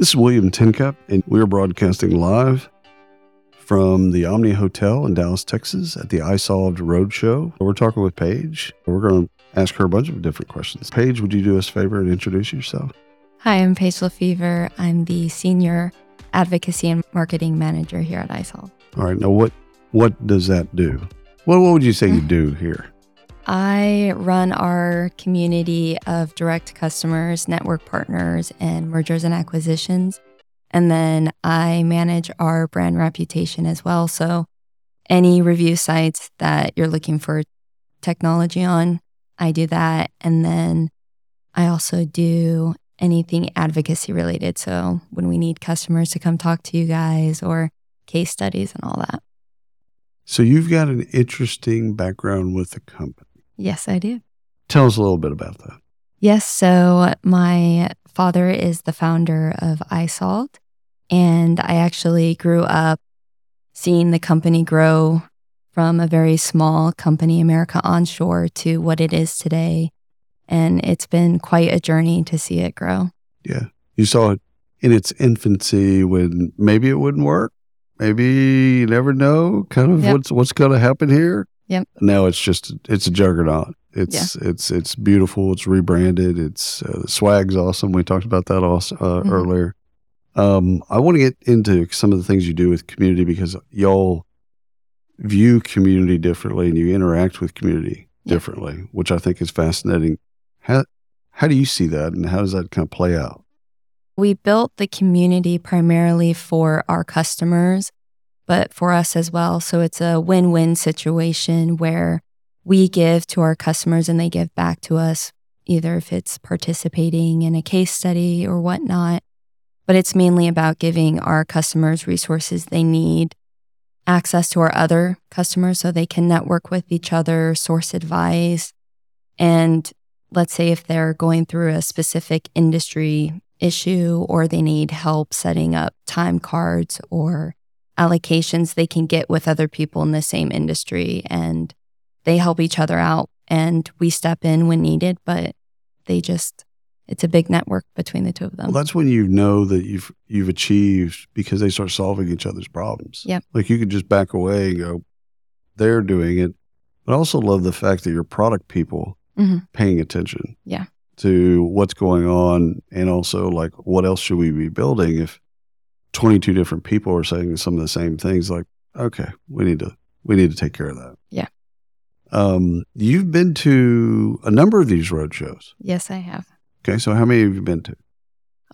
This is William Tincup, and we're broadcasting live from the Omni Hotel in Dallas, Texas at the iSolved Roadshow. We're talking with Paige. We're going to ask her a bunch of different questions. Paige, would you do us a favor and introduce yourself? Hi, I'm Paige La Fever. I'm the Senior Advocacy and Marketing Manager here at iSolved. All right. Now, what what does that do? What, what would you say you do here? I run our community of direct customers, network partners, and mergers and acquisitions. And then I manage our brand reputation as well. So, any review sites that you're looking for technology on, I do that. And then I also do anything advocacy related. So, when we need customers to come talk to you guys or case studies and all that. So, you've got an interesting background with the company. Yes, I do. Tell us a little bit about that. Yes. So my father is the founder of iSolved, and I actually grew up seeing the company grow from a very small company, America Onshore, to what it is today. And it's been quite a journey to see it grow. Yeah. You saw it in its infancy when maybe it wouldn't work. Maybe you never know kind of Yep. what's what's going to happen here. Yep. Now it's just it's a juggernaut. It's it's it's beautiful. It's rebranded. It's uh, the swag's awesome. We talked about that also uh, Mhm. earlier. Um, I want to get into some of the things you do with community because y'all view community differently and you interact with community Yeah. differently, which I think is fascinating. How how do you see that, and how does that kind of play out? We built the community primarily for our customers, but for us as well. So it's a win win situation where we give to our customers and they give back to us, either if it's participating in a case study or whatnot. But it's mainly about giving our customers resources they need, access to our other customers so they can network with each other, source advice. And let's say if they're going through a specific industry issue or they need help setting up time cards or allocations they can get with other people in the same industry and they help each other out and we step in when needed but they just it's a big network between the two of them Well, that's when you know that you've you've achieved because they start solving each other's problems. Yep. Like you could just back away and go, they're doing it. But I also love the fact that your product people Mhm. paying attention. Yeah. To what's going on and also like what else should we be building if 22 different people are saying some of the same things like, okay, we need to we need to take care of that. Yeah. Um, you've been to a number of these road shows. yes i have Okay. So how many have you been to?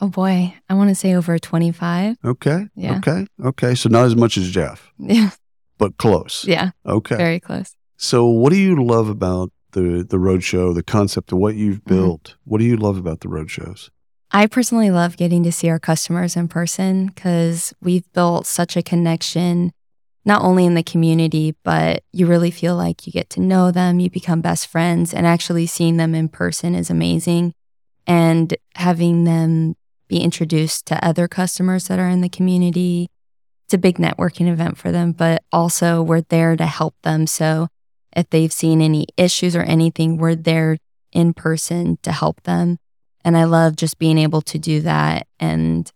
oh boy i want to say over 25 Okay. Yeah. Okay. Okay. So not as much as Jeff, yeah but close. yeah Okay. very close So what do you love about the the road show, the concept of what you've Mm-hmm. built? What do you love about the road shows? I personally love getting to see our customers in person because we've built such a connection, not only in the community, but you really feel like you get to know them, you become best friends, and actually seeing them in person is amazing. And having them be introduced to other customers that are in the community, it's a big networking event for them, but also we're there to help them. So if they've seen any issues or anything, we're there in person to help them. And I love just being able to do that and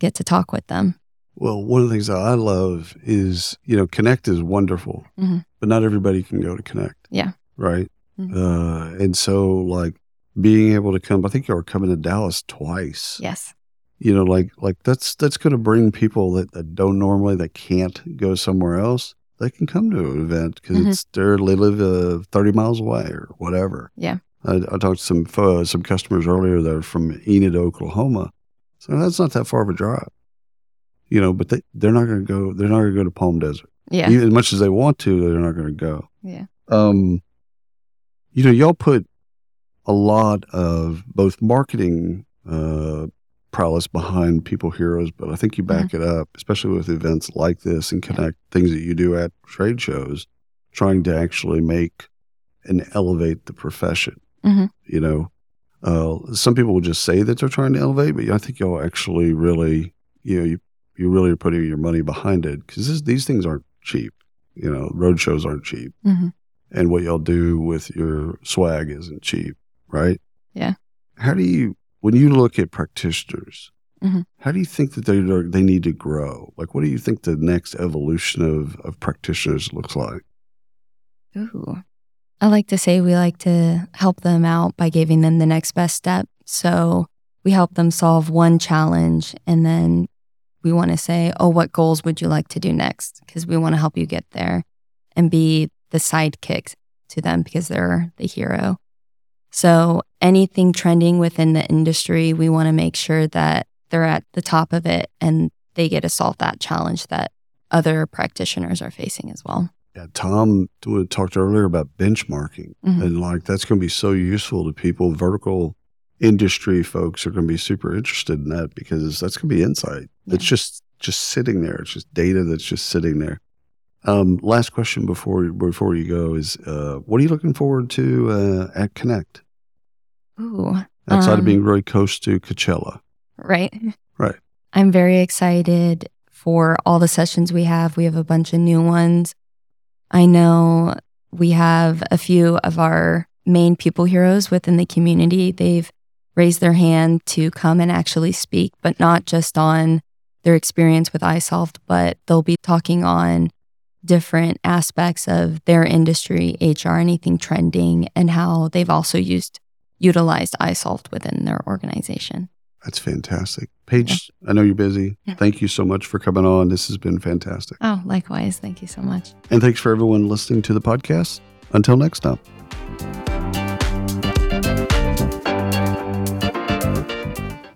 get to talk with them. Well, one of the things that I love is, you know, Connect is wonderful, Mhm. but not everybody can go to Connect. Yeah. Right. Mhm. Uh, and so, like, being able to come, I think you're coming to Dallas twice. Yes. You know, like, like that's that's going to bring people that, that don't normally that can't go somewhere else. They can come to an event because Mhm. it's they're they live uh, thirty miles away or whatever. Yeah. I, I talked to some uh, some customers earlier that are from Enid, Oklahoma. So that's not that far of a drive, you know. But they they're not going to go. They're not going to go to Palm Desert, Yeah. even as much as they want to. They're not going to go. Yeah. Um, you know, y'all put a lot of both marketing uh, prowess behind People Heroes, but I think you back it up, especially with events like this and connect things that you do at trade shows, trying to actually make and elevate the profession. Mhm. You know, uh, some people will just say that they're trying to elevate, but I think y'all actually really, you know, you you really are putting your money behind it because these things aren't cheap. You know, road shows aren't cheap hmm and what y'all do with your swag isn't cheap, right? Yeah. How do you, when you look at practitioners Mhm. How do you think that they are, they need to grow? Like, what do you think the next evolution of of practitioners looks like? Ooh. I like to say we like to help them out by giving them the next best step. So we help them solve one challenge and then we want to say, oh, what goals would you like to do next? Because we want to help you get there and be the sidekick to them because they're the hero. So anything trending within the industry, we want to make sure that they're at the top of it and they get to solve that challenge that other practitioners are facing as well. Yeah, Tom talked earlier about benchmarking, Mhm. and like that's going to be so useful to people. Vertical industry folks are going to be super interested in that because that's going to be insight. It's just just sitting there. It's just data that's just sitting there. Um, last question before before you go is, uh, what are you looking forward to uh, at Connect Ooh. outside of Um, being really close to Coachella? Right. Right. I'm very excited for all the sessions we have. We have a bunch of new ones. I know we have a few of our main people heroes within the community. They've raised their hand to come and actually speak, but not just on their experience with iSolved, but they'll be talking on different aspects of their industry, HR, anything trending, and how they've also used utilized iSolved within their organization. That's fantastic, Paige. I know you're busy. Yeah. Thank you so much for coming on. This has been fantastic, Oh, likewise. Thank you so much. and thanks for everyone listening to the podcast. Until next time.